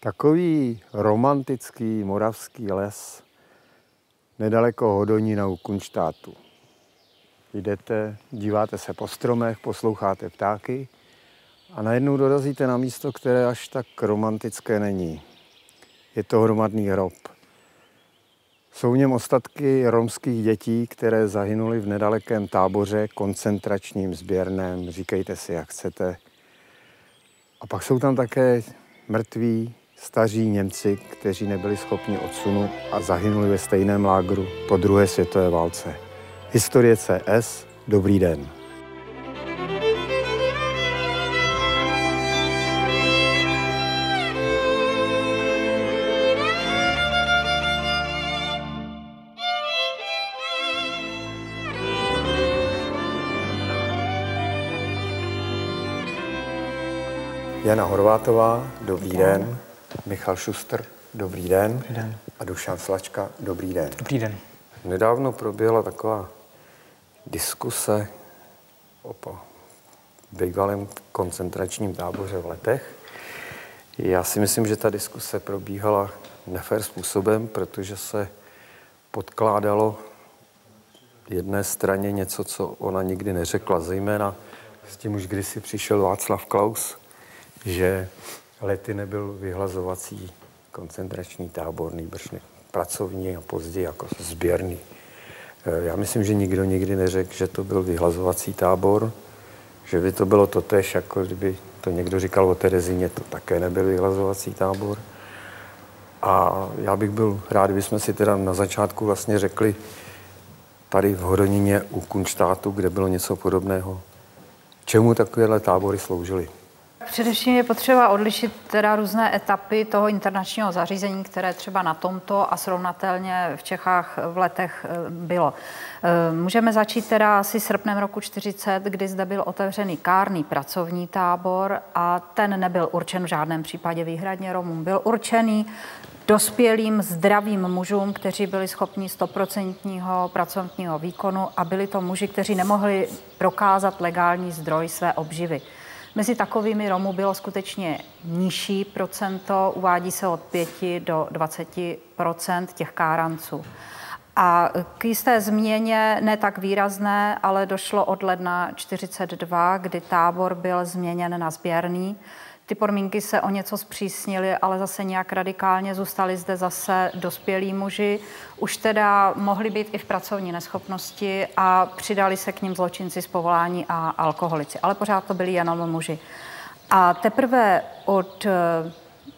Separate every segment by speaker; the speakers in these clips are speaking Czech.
Speaker 1: Takový romantický moravský les nedaleko Hodonína u Kunštátu. Jdete, díváte se po stromech, posloucháte ptáky a najednou dorazíte na místo, které až tak romantické není. Je to hromadný hrob. Jsou v něm ostatky romských dětí, které zahynuly v nedalekém táboře koncentračním sběrném, říkejte si, jak chcete. A pak jsou tam také mrtví, staří Němci, kteří nebyli schopni odsunu a zahynuli ve stejném lágru po druhé světové válce. Historie CS, dobrý den. Jana Horvátová, dobrý den. Michal Šustr, dobrý den.
Speaker 2: Dobrý den.
Speaker 1: A Dušan Slačka, dobrý den.
Speaker 2: Dobrý den.
Speaker 1: Nedávno proběhla taková diskuse o bývalém koncentračním táboře v Letech. Já si myslím, že ta diskuse probíhala nefér způsobem, protože se podkládalo jedné straně něco, co ona nikdy neřekla, zejména s tím už kdysi přišel Václav Klaus, že lety nebyl vyhlazovací koncentrační tábor, nýbrž pracovní a později jako sběrný. E, Já myslím, že nikdo nikdy neřekl, že to byl vyhlazovací tábor, že by to bylo totéž, jako kdyby to někdo říkal o Terezině, to také nebyl vyhlazovací tábor. A já bych byl rád, kdybychom si teda na začátku vlastně řekli tady v Hodoníně u Kunštátu, kde bylo něco podobného, čemu takovéhle tábory sloužily.
Speaker 3: Především je potřeba odlišit teda různé etapy toho internačního zařízení, které třeba na tomto a srovnatelně v Čechách v letech eh, bylo. Eh, Můžeme začít teda asi srpnem roku 40, kdy zde byl otevřený kárný pracovní tábor a ten nebyl určen v žádném případě výhradně Romům. Byl určený dospělým zdravým mužům, kteří byli schopni stoprocentního pracovního výkonu a byli to muži, kteří nemohli prokázat legální zdroj své obživy. Mezi takovými Romů bylo skutečně nižší procento, uvádí se od 5 do 20% těch káranců. A k jisté změně, ne tak výrazné, ale došlo od ledna 42, kdy tábor byl změněn na sběrný. Ty podmínky se o něco zpřísnily, ale zase nějak radikálně zůstali zde zase dospělí muži. Už teda mohli být i v pracovní neschopnosti a přidali se k ním zločinci z povolání a alkoholici. Ale pořád to byli jenom muži. A teprve od eh,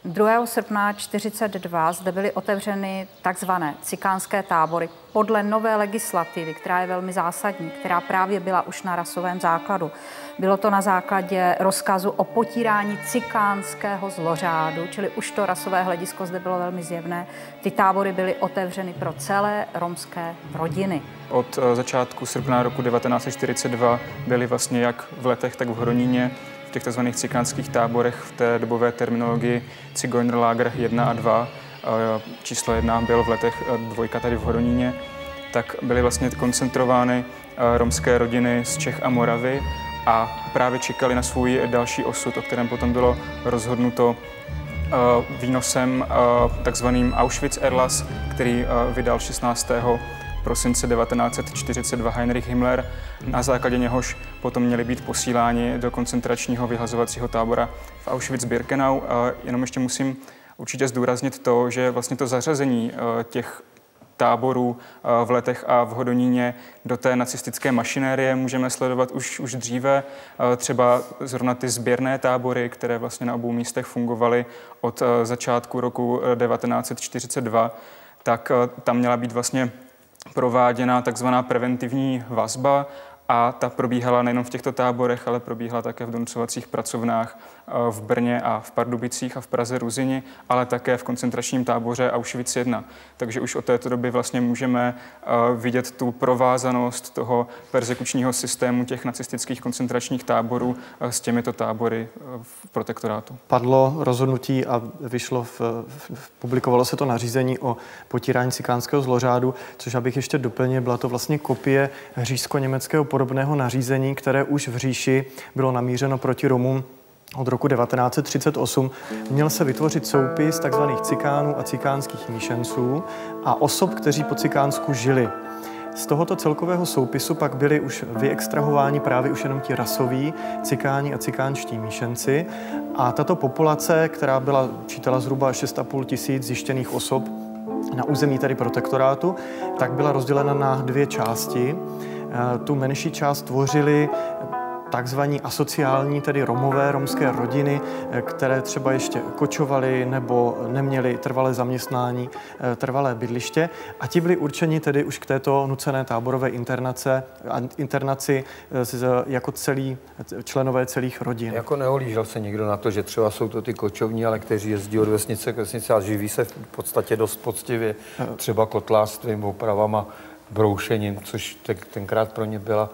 Speaker 3: 2. srpna 42 zde byly otevřeny takzvané cikánské tábory podle nové legislativy, která je velmi zásadní, která právě byla už na rasovém základu. Bylo to na základě rozkazu o potírání cikánského zlořádu, čili už to rasové hledisko zde bylo velmi zjevné. Ty tábory byly otevřeny pro celé romské rodiny.
Speaker 2: Od eh, začátku srpna roku 1942 byly vlastně jak v letech, tak v Hroníně v těch tzv. cikánských táborech v té dobové terminologii Zigeunerlager 1 a 2. eh, Číslo 1 byl v letech, eh, dvojka tady v Hroníně. Tak byly vlastně koncentrovány eh, romské rodiny z Čech a Moravy a právě čekali na svůj další osud, o kterém potom bylo rozhodnuto výnosem takzvaným Auschwitz Erlass, který vydal 16 prosince 1942 Heinrich Himmler. Na základě něhož potom měli být posíláni do koncentračního vyhazovacího tábora v Auschwitz-Birkenau. A Jenom ještě musím určitě zdůraznit to, že vlastně to zařazení eh, těch táborů eh, v letech a v Hodoníně do té nacistické mašinérie můžeme sledovat už, už dříve. Eh, Třeba zrovna ty sběrné tábory, které vlastně na obou místech fungovaly od začátku roku eh, 1942, tak tam měla být vlastně prováděna takzvaná preventivní vazba a ta probíhala nejenom v těchto táborech, ale probíhala také v donucovacích pracovnách v Brně a v Pardubicích a v Praze Ruzini, ale také v koncentračním táboře Auschwitz 1. Takže už od této doby vlastně můžeme eh, vidět tu provázanost toho persekučního systému těch nacistických koncentračních táborů eh, s těmito tábory v protektorátu.
Speaker 4: Padlo rozhodnutí a vyšlo, v, v, publikovalo se to nařízení o potírání cikánského zlořádu, což abych ještě doplnil, byla to vlastně kopie říšsko-německého podobného nařízení, které už v říši bylo namířeno proti Romům od roku 1938 měl se vytvořit soupis tzv. cikánů a cikánských míšenců a osob, kteří po cikánsku žili. Z tohoto celkového soupisu pak byli už vyextrahováni právě už jenom ti rasoví cikáni a cikánští míšenci a tato populace, která byla čítala zhruba 6,5 tisíc zjištěných osob na území tedy protektorátu, tak byla rozdělena na dvě části. Eh, tu menší část tvořili takzvaní asociální, tedy romové, romské rodiny, eh, které třeba ještě kočovaly nebo neměly trvalé zaměstnání, eh, trvalé bydliště a ti byli určeni tedy už k této nucené táborové internace, internaci jako celý, členové celých rodin.
Speaker 1: Jako neolížel se někdo na to, že třeba jsou to ty kočovní, ale kteří jezdí od vesnice k vesnici a živí se v podstatě dost poctivě, třeba kotlářstvím, opravama, broušením, což tenkrát pro ně byla,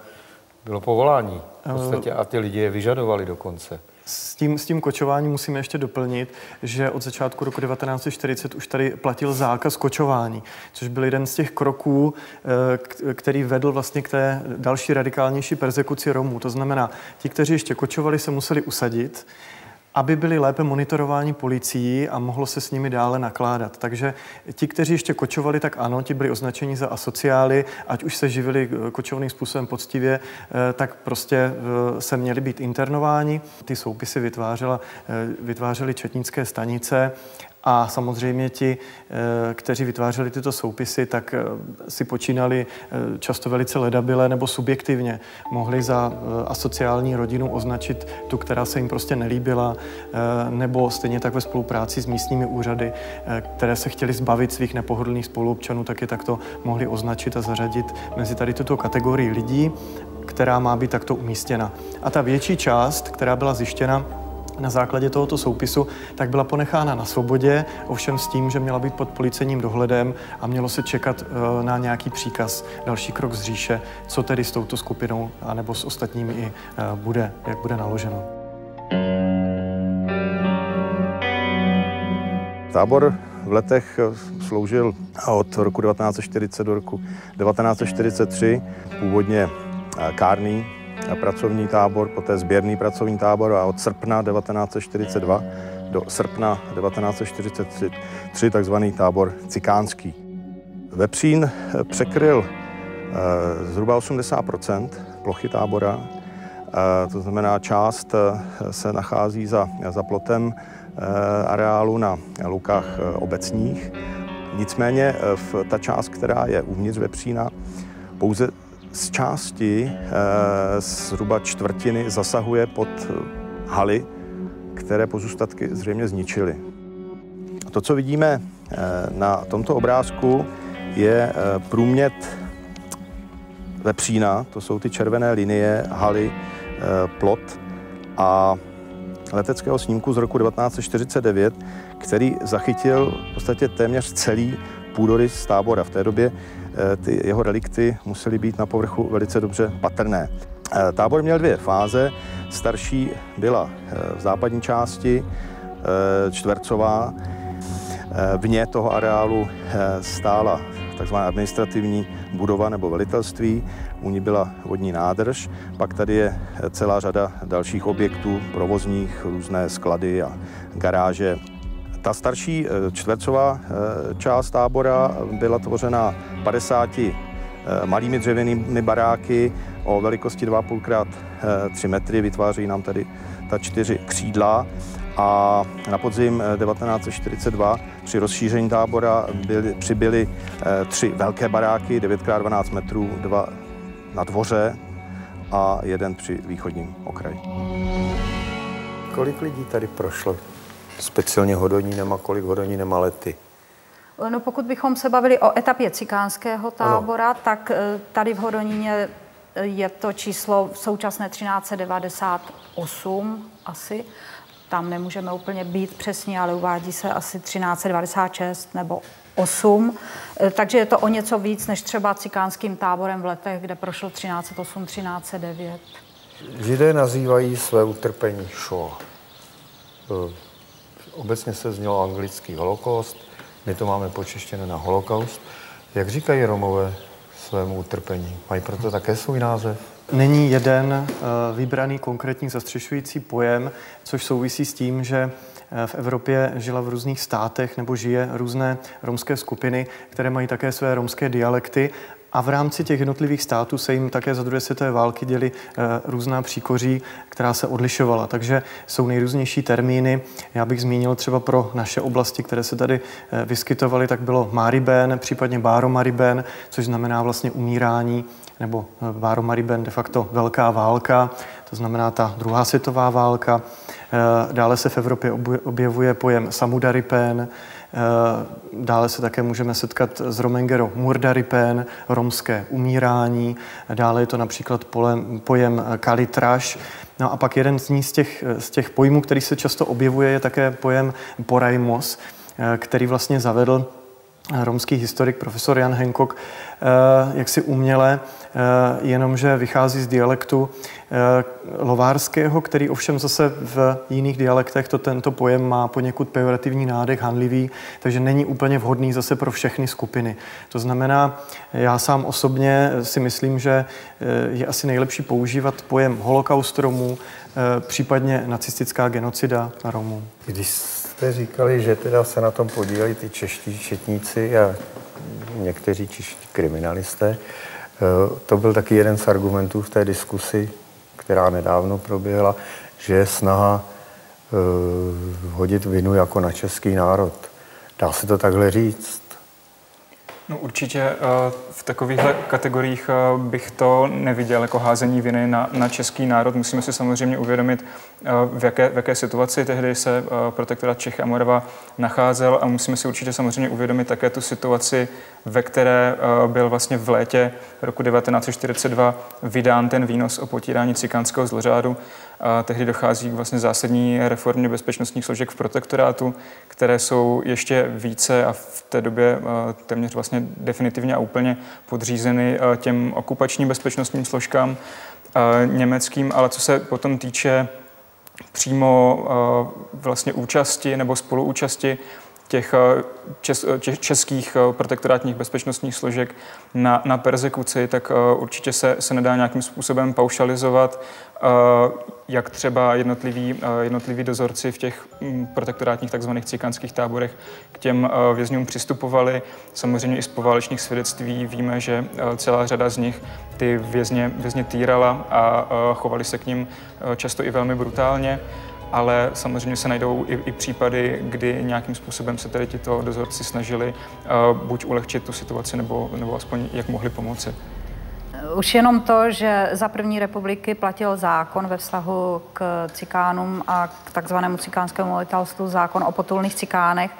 Speaker 1: bylo povolání. Podstatě a ty lidi je vyžadovali dokonce.
Speaker 4: S tím, s tím kočováním musíme ještě doplnit, že od začátku roku 1940 už tady platil zákaz kočování, což byl jeden z těch kroků, eh, který vedl vlastně k té další radikálnější persekuci Romů. To znamená, ti, kteří ještě kočovali, se museli usadit, aby byli lépe monitorováni policií a mohlo se s nimi dále nakládat. Takže ti, kteří ještě kočovali, tak ano, ti byli označeni za asociály, ať už se živili eh, kočovným způsobem poctivě, eh, tak prostě eh, se měli být internováni. Ty soupisy vytvářela, vytvářely četnické stanice a samozřejmě ti, eh, kteří vytvářeli tyto soupisy, tak eh, si počínali eh, často velice ledabile nebo subjektivně. Mohli za asociální rodinu označit tu, která se jim prostě nelíbila, nebo stejně tak ve spolupráci s místními úřady, které se chtěli zbavit svých nepohodlných spoluobčanů, tak je takto mohli označit a zařadit mezi tady tuto kategorii lidí, která má být takto umístěna. A ta větší část, která byla zjištěna, na základě tohoto soupisu, tak byla ponechána na svobodě, ovšem s tím, že měla být pod policejním dohledem a mělo se čekat eh, na nějaký příkaz, další krok z říše, co tedy s touto skupinou anebo s ostatními i eh, bude, jak bude naloženo.
Speaker 5: Tábor v letech eh, sloužil od roku 1940 do roku 1943, původně kárný pracovní tábor, poté sběrný pracovní tábor a od srpna 1942 do srpna 1943 takzvaný tábor cikánský. Vepřín eh, překryl eh, zhruba 80% plochy tábora, eh, to znamená část se nachází za, za plotem areálu na lukách obecních. Nicméně v ta část, která je uvnitř Vepřína, pouze z části eh, zhruba čtvrtiny zasahuje pod eh, haly, které pozůstatky zřejmě zničily. To, co vidíme eh, na tomto obrázku, je průmět vepřína, to jsou ty červené linie, haly, plot a leteckého snímku z roku 1949, který zachytil v podstatě téměř celý půdorys tábora. V té době ty jeho relikty musely být na povrchu velice dobře patrné. Eh, tábor měl dvě fáze. Starší byla eh, v západní části, čtvercová. Vně toho areálu stála takzvaná administrativní budova nebo velitelství, u ní byla vodní nádrž, pak tady je celá řada dalších objektů provozních, různé sklady a garáže ta starší eh, čtvercová eh, část tábora byla tvořena 50 eh, malými dřevěnými baráky o velikosti 2,5 krát 3 metry. Vytváří nám tady ta čtyři křídla a na podzim 1942 při rozšíření tábora byly, přibyly tři velké baráky, 9x12 metrů, dva na dvoře a jeden při východním okraji.
Speaker 1: Kolik lidí tady prošlo speciálně Hodonínem a kolik Hodonínem a lety?
Speaker 3: No pokud bychom se bavili o etapě cikánského tábora, ano. tak eh, tady v Hodoníně je to číslo současné 1398 asi. Tam nemůžeme úplně být přesně, ale uvádí se asi 1396 nebo 8. Eh, takže je to o něco víc než třeba cikánským táborem v letech, kde prošlo 1308, 1309.
Speaker 1: Židé nazývají své utrpení Shoah. Eh, obecně se znělo anglický holokost, my to máme počeštěné na holokaust. Jak říkají Romové svému utrpení? Mají proto také svůj název?
Speaker 4: Není jeden eh, vybraný konkrétní zastřešující pojem, což souvisí s tím, že v Evropě žila v různých státech nebo žije různé romské skupiny, které mají také své romské dialekty a v rámci těch jednotlivých států se jim také za druhé světové války děli eh, různá příkoří, která se odlišovala. Takže jsou nejrůznější termíny. Já bych zmínil třeba pro naše oblasti, které se tady eh, vyskytovaly, tak bylo Mariben, případně Báro Mariben, což znamená vlastně umírání nebo eh, Báro Mariben de facto velká válka, to znamená ta druhá světová válka. Dále se v Evropě objevuje pojem Samudaripen, dále se také můžeme setkat s Romengero Murdaripen, romské umírání. Dále je to například pojem, kalitraš. No a pak jeden z, ní z, těch, z těch pojmů, který se často objevuje, je také pojem poraimos, eh, který vlastně zavedl romský historik profesor Jan Hancock, eh, jak si uměle, eh, jenomže vychází z dialektu eh, lovárského, který ovšem zase v jiných dialektech to tento pojem má poněkud pejorativní nádech, hanlivý, takže není úplně vhodný zase pro všechny skupiny. To znamená, já sám osobně si myslím, že je asi nejlepší používat pojem holokaust Romů, případně nacistická genocida Romů.
Speaker 1: Když jste říkali, že teda se na tom podíleli ty čeští četníci a někteří čeští kriminalisté. Eh, to byl taky jeden z argumentů v té diskusi, která nedávno proběhla, že je snaha eh, hodit vinu jako na český národ. Dá se to takhle říct?
Speaker 2: No určitě eh, v takových kategoriích eh, bych to neviděl jako házení viny na, na český národ. Musíme si samozřejmě uvědomit, eh, v jaké, v jaké situaci tehdy se protektorat Čech a Morava nacházel a musíme si určitě samozřejmě uvědomit také tu situaci, ve které byl vlastně v létě roku 1942 vydán ten výnos o potírání cikánského zlořádu. A tehdy dochází k vlastně zásadní reformě bezpečnostních složek v protektorátu, které jsou ještě více a v té době téměř vlastně definitivně a úplně podřízeny těm okupačním bezpečnostním složkám německým, ale co se potom týče přímo vlastně účasti nebo spoluúčasti těch čes, těch českých protektorátních bezpečnostních složek na, na persekuci, tak určitě se, se nedá nějakým způsobem paušalizovat. Eh, jak třeba jednotliví, eh, jednotliví dozorci v těch mm, protektorátních takzvaných cikánských táborech k těm eh, vězňům přistupovali. Samozřejmě i z poválečných svědectví víme, že celá řada z nich ty vězně, vězně týrala a chovali se k ním často i velmi brutálně ale samozřejmě se najdou i, i případy, kdy nějakým způsobem se tedy tito dozorci snažili uh, buď ulehčit tu situaci, nebo, nebo aspoň jak mohli pomoci.
Speaker 3: Už jenom to, že za první republiky platil zákon ve vztahu k cikánům a k takzvanému cikánskému molitelstvu, zákon o potulných cikánech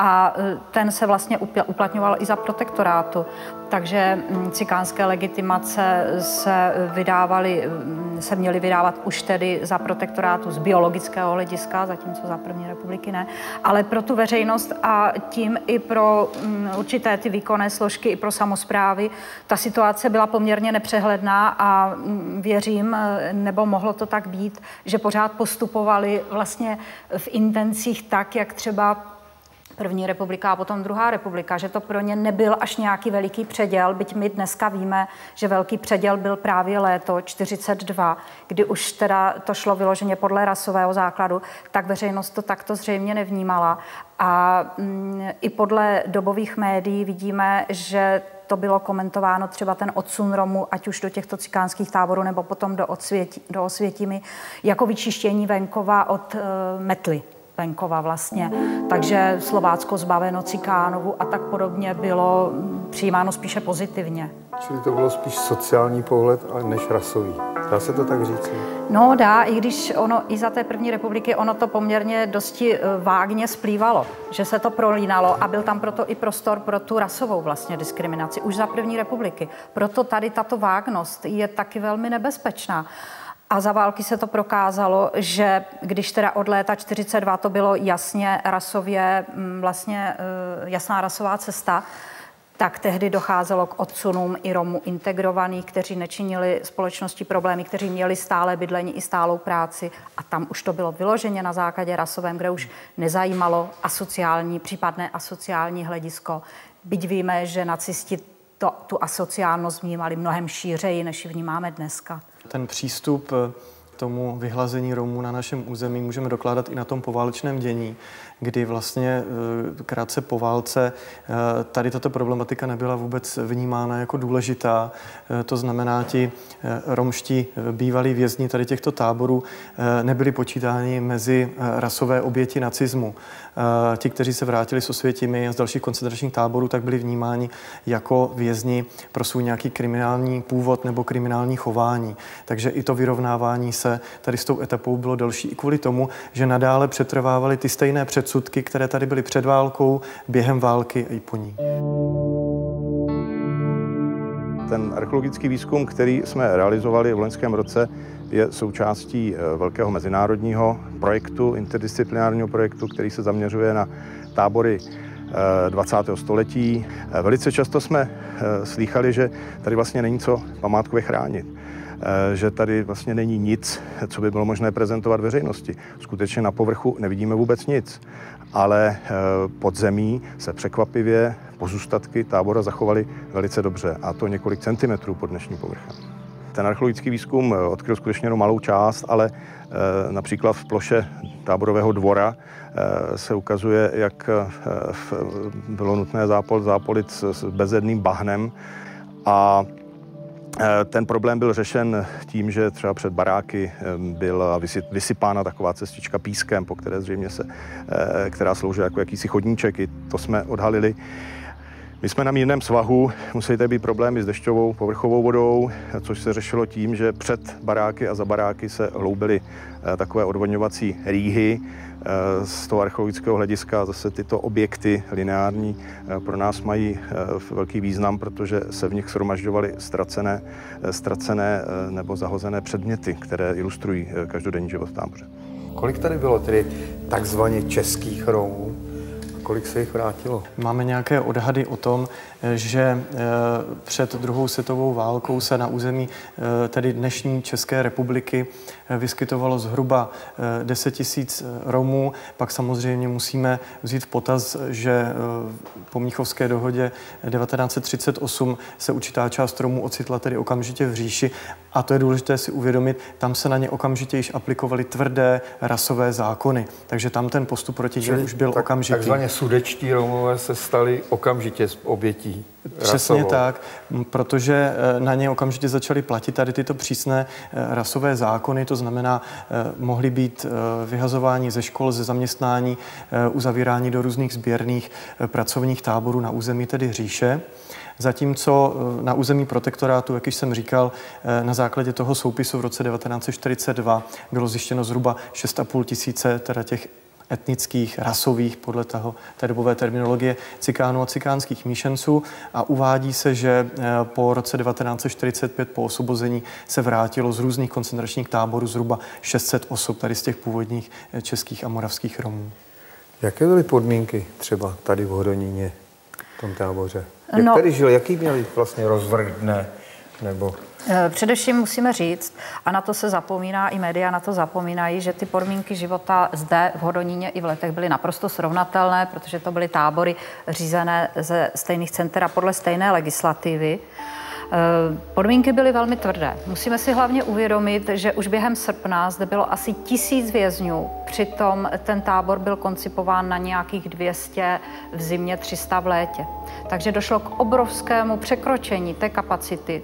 Speaker 3: a e, ten se vlastně uplatňoval i za protektorátu. Takže mm, cikánské legitimace se vydávaly, mm, se měly vydávat už tedy za protektorátu z biologického hlediska, zatímco za první republiky ne, ale pro tu veřejnost a tím i pro mm, určité ty výkonné složky, i pro samozprávy, ta situace byla poměrně nepřehledná a věřím, e, nebo mohlo to tak být, že pořád postupovali vlastně v intencích tak, jak třeba první republika a potom druhá republika, že to pro ně nebyl až nějaký veliký předěl, byť my dneska víme, že velký předěl byl právě léto 42, kdy už teda to šlo vyloženě podle rasového základu, tak veřejnost to takto zřejmě nevnímala. A mm, i podle dobových médií vidíme, že to bylo komentováno třeba ten odsun Romu, ať už do těchto cikánských táborů nebo potom do, do Osvětimi, jako vyčištění venkova od e, metly venkova vlastně. Takže Slovácko zbaveno Cikánovu a tak podobně bylo přijímáno spíše pozitivně.
Speaker 1: Čili to bylo spíš sociální pohled než rasový. Dá se to tak říct?
Speaker 3: No dá, i když ono i za té první republiky ono to poměrně dosti eh, vágně splývalo, že se to prolínalo a byl tam proto i prostor pro tu rasovou vlastně diskriminaci už za první republiky. Proto tady tato vágnost je taky velmi nebezpečná. A za války se to prokázalo, že když teda od léta 42 to bylo jasně rasově, mm, vlastně eh, jasná rasová cesta, tak tehdy docházelo k odsunům i Romů integrovaných, kteří nečinili společnosti problémy, kteří měli stále bydlení i stálou práci a tam už to bylo vyloženě na základě rasovém, kde už nezajímalo asociální, případné asociální hledisko. Byť víme, že nacisti to, tu asociálnost vnímali mnohem šířeji, než ji vnímáme dneska.
Speaker 4: Ten přístup tomu vyhlazení Romů na našem území můžeme dokládat i na tom poválečném dění, kdy vlastně eh, krátce po válce eh, tady tato problematika nebyla vůbec vnímána jako důležitá. Eh, to znamená, ti romští bývalí vězni tady těchto táborů nebyli počítáni mezi rasové oběti nacismu. Ti, kteří se vrátili s osvětimi z dalších koncentračních táborů, tak byli vnímáni jako vězni pro svůj nějaký kriminální původ nebo kriminální chování. Takže i to vyrovnávání se tady s tou etapou bylo další i kvůli tomu, že nadále přetrvávaly ty stejné předsudky, které tady byly před válkou, během války a i po ní.
Speaker 5: Ten archeologický výzkum, který jsme realizovali v loňském roce, je součástí eh, velkého mezinárodního projektu, interdisciplinárního projektu, který se zaměřuje na tábory 20. Eh, století. Eh, velice často jsme slýchali, že tady vlastně není co památkově chránit že tady vlastně není nic, co by bylo možné prezentovat veřejnosti. Skutečně na povrchu nevidíme vůbec nic, ale pod zemí se překvapivě pozůstatky tábora zachovaly velice dobře, a to několik centimetrů pod dnešním povrchem. Ten archeologický výzkum eh, odkryl skutečně jenom malou část, ale eh, například v ploše táborového dvora eh, se ukazuje, jak bylo nutné zápol, zápolit s bezedným bahnem a ten problém byl řešen tím, že třeba před baráky byla vysypána taková cestička pískem, po které zřejmě se, která sloužila jako jakýsi chodníček. I to jsme odhalili. My jsme na mírném svahu, tady být problémy s dešťovou povrchovou vodou, což se řešilo tím, že před baráky a za baráky se hloubily eh, takové odvodňovací rýhy. Eh, z toho archeologického hlediska zase tyto objekty lineární eh, pro nás mají velký význam, protože se v nich shromažďovaly ztracené, ztracené nebo zahozené předměty, které ilustrují každodenní život v táboře.
Speaker 1: Kolik tady bylo tedy takzvaně českých Romů? Kolik se jich vrátilo?
Speaker 4: Máme nějaké odhady o tom, že eh, před druhou světovou válkou se na území eh, tedy dnešní České republiky vyskytovalo zhruba 10 tisíc Romů. Pak samozřejmě musíme vzít v potaz, že po Míchovské dohodě 1938 se určitá část Romů ocitla tedy okamžitě v říši a to je důležité si uvědomit, tam se na ně okamžitě již aplikovaly tvrdé rasové zákony, takže tam ten postup proti už byl tak, okamžitý.
Speaker 1: Takzvaně sudečtí Romové se stali okamžitě obětí
Speaker 4: Přesně rasovou. tak, protože e, na ně okamžitě začaly platit tady tyto přísné e, rasové zákony, to znamená, e, mohly být vyhazování ze škol, ze zaměstnání, uzavírání do různých sběrných pracovních táborů na území tedy říše. Zatímco na území protektorátu, jak již jsem říkal, na základě toho soupisu v roce 1942 bylo zjištěno zhruba 6,5 tisíce teda těch etnických, rasových, podle toho, té dobové terminologie, cikánů a cikánských míšenců a uvádí se, že eh, po roce 1945 po osvobození se vrátilo z různých koncentračních táborů zhruba 600 osob tady z těch původních eh, českých a moravských Romů.
Speaker 1: Jaké byly podmínky třeba tady v Hodoníně, v tom táboře? Jak no, tady žili, jaký měli vlastně rozvrh dne? Nebo...
Speaker 3: Eh, především musíme říct, a na to se zapomíná, i média na to zapomínají, že ty podmínky života zde v Hodoníně i v letech byly naprosto srovnatelné, protože to byly tábory řízené ze stejných center a podle stejné legislativy. Podmínky byly velmi tvrdé. Musíme si hlavně uvědomit, že už během srpna zde bylo asi tisíc vězňů, přitom ten tábor byl koncipován na nějakých 200 v zimě, 300 v létě. Takže došlo k obrovskému překročení té kapacity,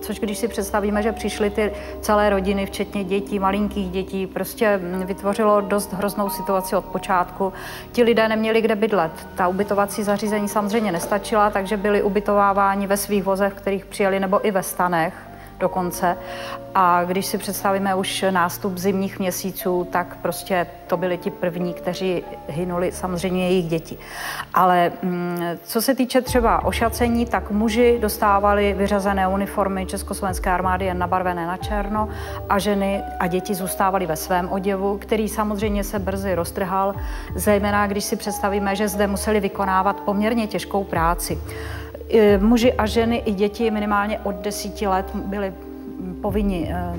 Speaker 3: což když si představíme, že přišly ty celé rodiny, včetně dětí, malinkých dětí, prostě vytvořilo dost hroznou situaci od počátku. Ti lidé neměli kde bydlet. Ta ubytovací zařízení samozřejmě nestačila, takže byli ubytováváni ve svých vozech, kterých přijeli, nebo i ve stanech dokonce. A když si představíme už nástup zimních měsíců, tak prostě to byli ti první, kteří hynuli, samozřejmě jejich děti. Ale mm, co se týče třeba ošacení, tak muži dostávali vyřazené uniformy Československé armády jen nabarvené na černo a ženy a děti zůstávaly ve svém oděvu, který samozřejmě se brzy roztrhal, zejména když si představíme, že zde museli vykonávat poměrně těžkou práci. Muži a ženy i děti minimálně od desíti let byli povinni eh,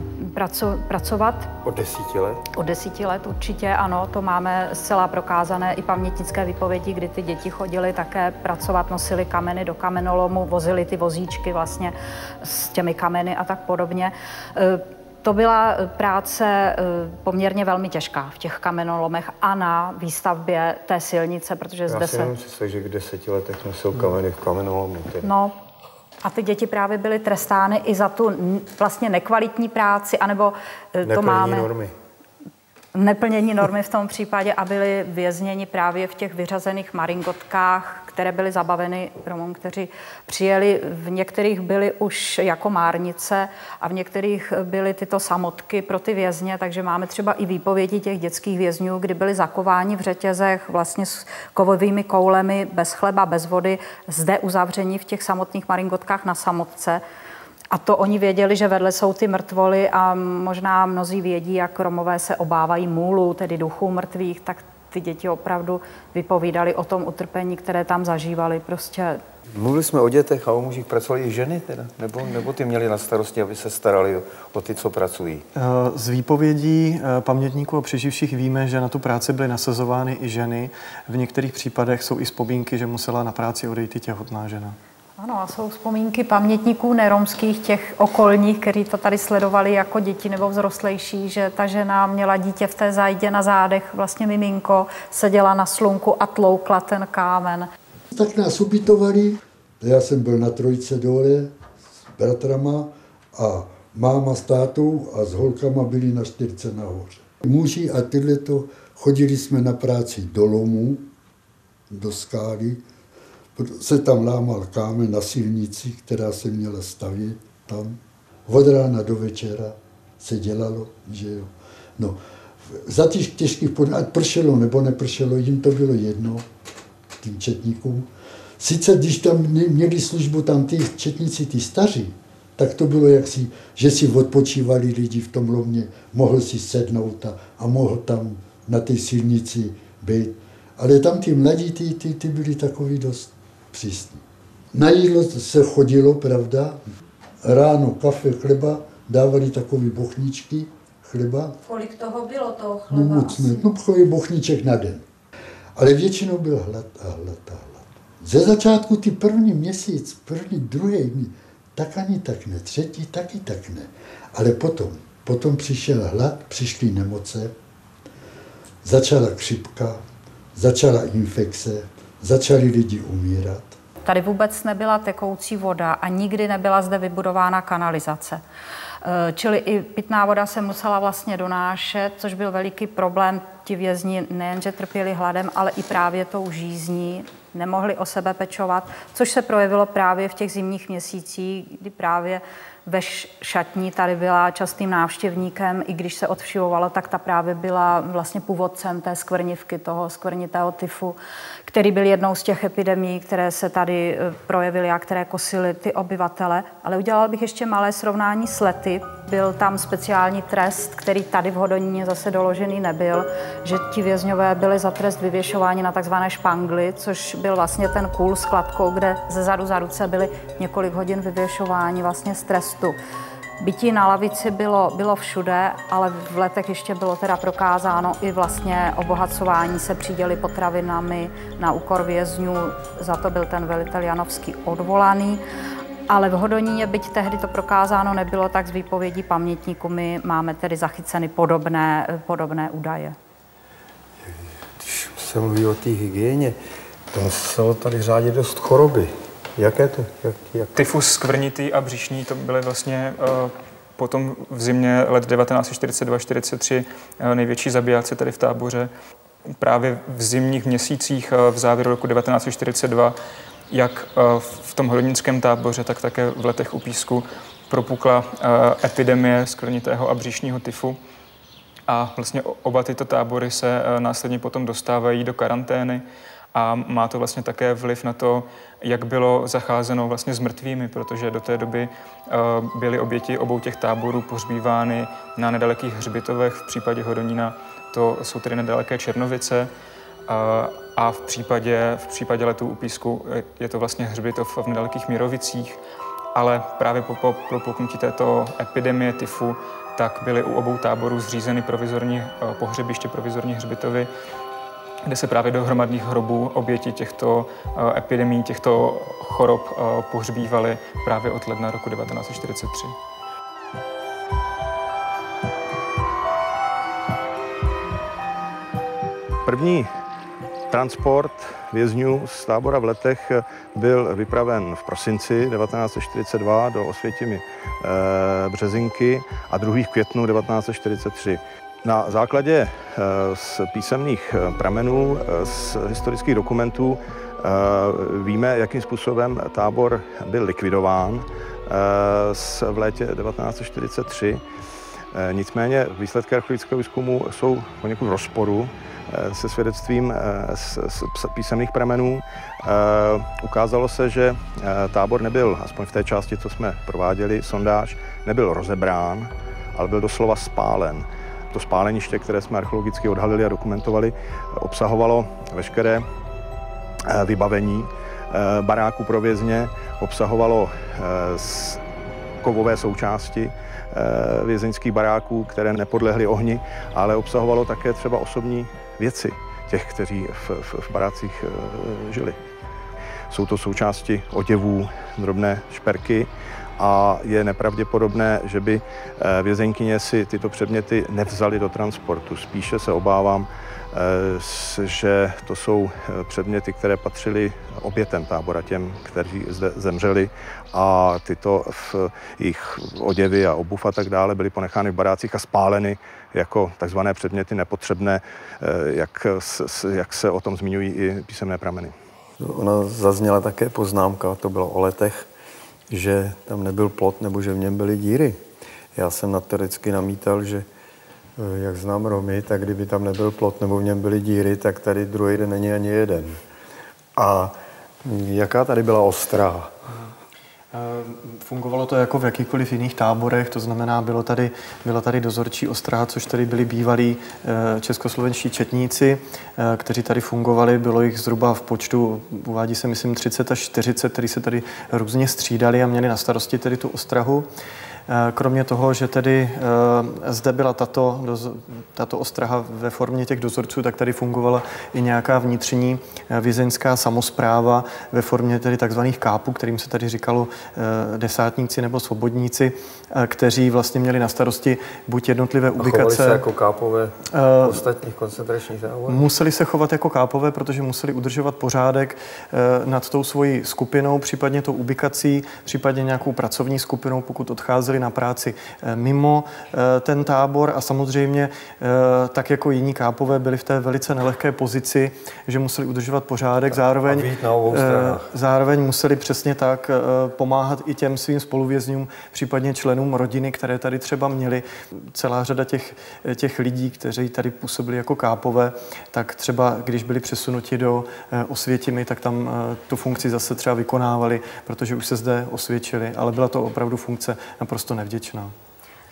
Speaker 3: pracovat.
Speaker 1: Od desíti let?
Speaker 3: Od desíti let určitě, ano, to máme zcela prokázané i pamětnické výpovědi, kdy ty děti chodily také pracovat, nosili kameny do kamenolomu, vozili ty vozíčky vlastně s těmi kameny a tak podobně. To byla eh, práce eh, poměrně velmi těžká v těch kamenolomech a na výstavbě té silnice, protože zde
Speaker 1: Já
Speaker 3: si
Speaker 1: se... si že v deseti letech nosil kameny v kamenolomu.
Speaker 3: No, a ty děti právě byly trestány i za tu vlastně nekvalitní práci, anebo
Speaker 1: eh, to máme... normy
Speaker 3: neplnění normy v tom případě a byli vězněni právě v těch vyřazených maringotkách, které byly zabaveny Romům, kteří přijeli. V některých byly už jako márnice a v některých byly tyto samotky pro ty vězně, takže máme třeba i výpovědi těch dětských vězňů, kdy byli zakováni v řetězech vlastně s kovovými koulemi, bez chleba, bez vody, zde uzavření v těch samotných maringotkách na samotce. A to oni věděli, že vedle jsou ty mrtvoly a možná mnozí vědí, jak Romové se obávají můlů, tedy duchů mrtvých, tak ty děti opravdu vypovídali o tom utrpení, které tam zažívali. Prostě
Speaker 1: Mluvili jsme o dětech a o mužích pracovali i ženy teda? Nebo, nebo ty měli na starosti, aby se starali o, o ty, co pracují?
Speaker 4: Eh, z výpovědí eh, pamětníků a přeživších víme, že na tu práci byly nasazovány i ženy. V některých případech jsou i vzpomínky, že musela na práci odejít i těhotná žena.
Speaker 3: Ano, a jsou vzpomínky pamětníků neromských, těch okolních, kteří to tady sledovali jako děti nebo vzrostlejší, že ta žena měla dítě v té zajdě na zádech, vlastně miminko, seděla na slunku a tloukla ten kámen.
Speaker 6: Tak nás ubytovali, já jsem byl na trojce dole s bratrama a máma s tátou a s holkama byli na čtyřce nahoře. Muži a tyhle to chodili jsme na práci do lomu, do skály, se tam lámal kámen na silnici, která se měla stavět tam. Od rána do večera se dělalo, že jo. No, za těch těžkých podmínek, pršelo nebo nepršelo, jim to bylo jedno, tím četníkům. Sice když tam měli službu tam ty četníci, ty staří, tak to bylo jaksi, že si odpočívali lidi v tom lomě, mohl si sednout a, a mohl tam na té silnici být. Ale tam ty mladí, ty, ty, ty byli takový dost přísný. Na jídlo se chodilo, pravda, ráno kafe, chleba, dávali takové bochničky chleba.
Speaker 3: Kolik toho bylo toho chleba?
Speaker 6: No moc ne, no bochníček na den. Ale většinou byl hlad a hlad a hlad. Ze začátku ty první měsíc, první, druhý, tak ani tak ne, třetí taky tak ne. Ale potom, potom přišel hlad, přišly nemoce, začala křipka, začala infekce, začali lidi umírat.
Speaker 3: Tady vůbec nebyla tekoucí voda a nikdy nebyla zde vybudována kanalizace. Eh, čili i pitná voda se musela vlastně donášet, což byl veliký problém. Ti vězni nejenže trpěli hladem, ale i právě tou žízní, nemohli o sebe pečovat, což se projevilo právě v těch zimních měsících, kdy právě ve šatní tady byla častým návštěvníkem, i když se odvšivovalo, tak ta právě byla vlastně původcem té skvrnivky, toho skvrnitého tyfu, který byl jednou z těch epidemí, které se tady eh, projevily a které kosily ty obyvatele. Ale udělal bych ještě malé srovnání s lety. Byl tam speciální trest, který tady v Hodoníně zase doložený nebyl, že ti vězňové byli za trest vyvěšováni na takzvané špangly, což byl vlastně ten kůl s kladkou, kde ze zadu za ruce byli několik hodin vyvěšováni vlastně z trestu. Bytí na lavici bylo, bylo všude, ale v letech ještě bylo teda prokázáno i vlastně obohacování se přiděli potravinami na úkor vězňů. Za to byl ten velitel Janovský odvolaný. ale v Hodoníně, byť tehdy to prokázáno nebylo, tak z výpovědí pamětníků my máme tedy zachyceny podobné, podobné údaje.
Speaker 1: Když se mluví o té hygieně, to muselo tady řádit dost choroby. Jaké to? Jak, jak?
Speaker 2: Tyfus skvrnitý a břišní, to byly vlastně uh, potom v zimě let 1942-43 uh, největší zabijáci tady v táboře. Právě v zimních měsících uh, v závěru roku 1942 jak v tom hodinském táboře, tak také v letech u Písku propukla epidemie skvrnitého a břišního tyfu. A vlastně oba tyto tábory se následně potom dostávají do karantény a má to vlastně také vliv na to, jak bylo zacházeno vlastně s mrtvými, protože do té doby byly oběti obou těch táborů pohřbívány na nedalekých hřbitovech. V případě Hodonína to jsou tedy nedaleké Černovice a v případě, v případě letů u Písku je to vlastně hřbitov v nedalekých Mírovicích, ale právě po, po propuknutí této epidemie tyfu tak byly u obou táborů zřízeny provizorní pohřebiště, provizorní hřbitovy, kde se právě do hromadných hrobů oběti těchto epidemí, těchto chorob pohřbívaly právě od ledna roku 1943.
Speaker 5: První transport vězňů z tábora v Letech byl vypraven v prosinci 1942 do Osvětimi Březinky a druhý v květnu 1943. Na základě z písemných pramenů, z historických dokumentů víme, jakým způsobem tábor byl likvidován v létě 1943. Nicméně výsledky archeologického výzkumu jsou poněkud v rozporu se svědectvím z, z písemných pramenů. Ukázalo se, že tábor nebyl, aspoň v té části, co jsme prováděli, sondáž, nebyl rozebrán, ale byl doslova spálen. To spáleniště, které jsme archeologicky odhalili a dokumentovali, obsahovalo veškeré vybavení baráku pro vězně, obsahovalo kovové součásti vězeňských baráků, které nepodlehly ohni, ale obsahovalo také třeba osobní věci těch, kteří v, v, v barácích žili. Jsou to součásti oděvů, drobné šperky, a je nepravděpodobné, že by vězeňkyně si tyto předměty nevzali do transportu. Spíše se obávám, že to jsou předměty, které patřily obětem tábora, těm, kteří zde zemřeli a tyto v jejich oděvy a obuv a tak dále byly ponechány v barácích a spáleny jako takzvané předměty nepotřebné, jak, jak se o tom zmiňují i písemné prameny.
Speaker 1: Ona zazněla také poznámka, to bylo o letech, že tam nebyl plot nebo že v něm byly díry. Já jsem notoricky namítal, že jak znám Romy, tak kdyby tam nebyl plot nebo v něm byly díry, tak tady druhý den není ani jeden. A jaká tady byla ostraha?
Speaker 4: Fungovalo to jako v jakýchkoliv jiných táborech, to znamená, bylo tady, byla tady dozorčí ostraha, což tady byli bývalí českoslovenští četníci, kteří tady fungovali, bylo jich zhruba v počtu, uvádí se myslím 30 až 40, kteří se tady různě střídali a měli na starosti tedy tu ostrahu. Kromě toho, že tedy zde byla tato, tato ostraha ve formě těch dozorců, tak tady fungovala i nějaká vnitřní vězeňská samozpráva ve formě tedy takzvaných kápů, kterým se tady říkalo desátníci nebo svobodníci, kteří vlastně měli na starosti buď jednotlivé
Speaker 1: A
Speaker 4: ubikace.
Speaker 1: se jako kápové ostatních koncentračních táborů?
Speaker 4: Museli se chovat jako kápové, protože museli udržovat pořádek nad tou svojí skupinou, případně tou ubikací, případně nějakou pracovní skupinou, pokud odcházeli na práci mimo ten tábor a samozřejmě tak jako jiní kápové byli v té velice nelehké pozici, že museli udržovat pořádek, zároveň, zároveň museli přesně tak pomáhat i těm svým spoluvězňům, případně členům rodiny, které tady třeba měli. Celá řada těch, těch lidí, kteří tady působili jako kápové, tak třeba když byli přesunuti do Osvětimi, tak tam tu funkci zase třeba vykonávali, protože už se zde osvědčili, ale byla to opravdu funkce naprosto nevděčná.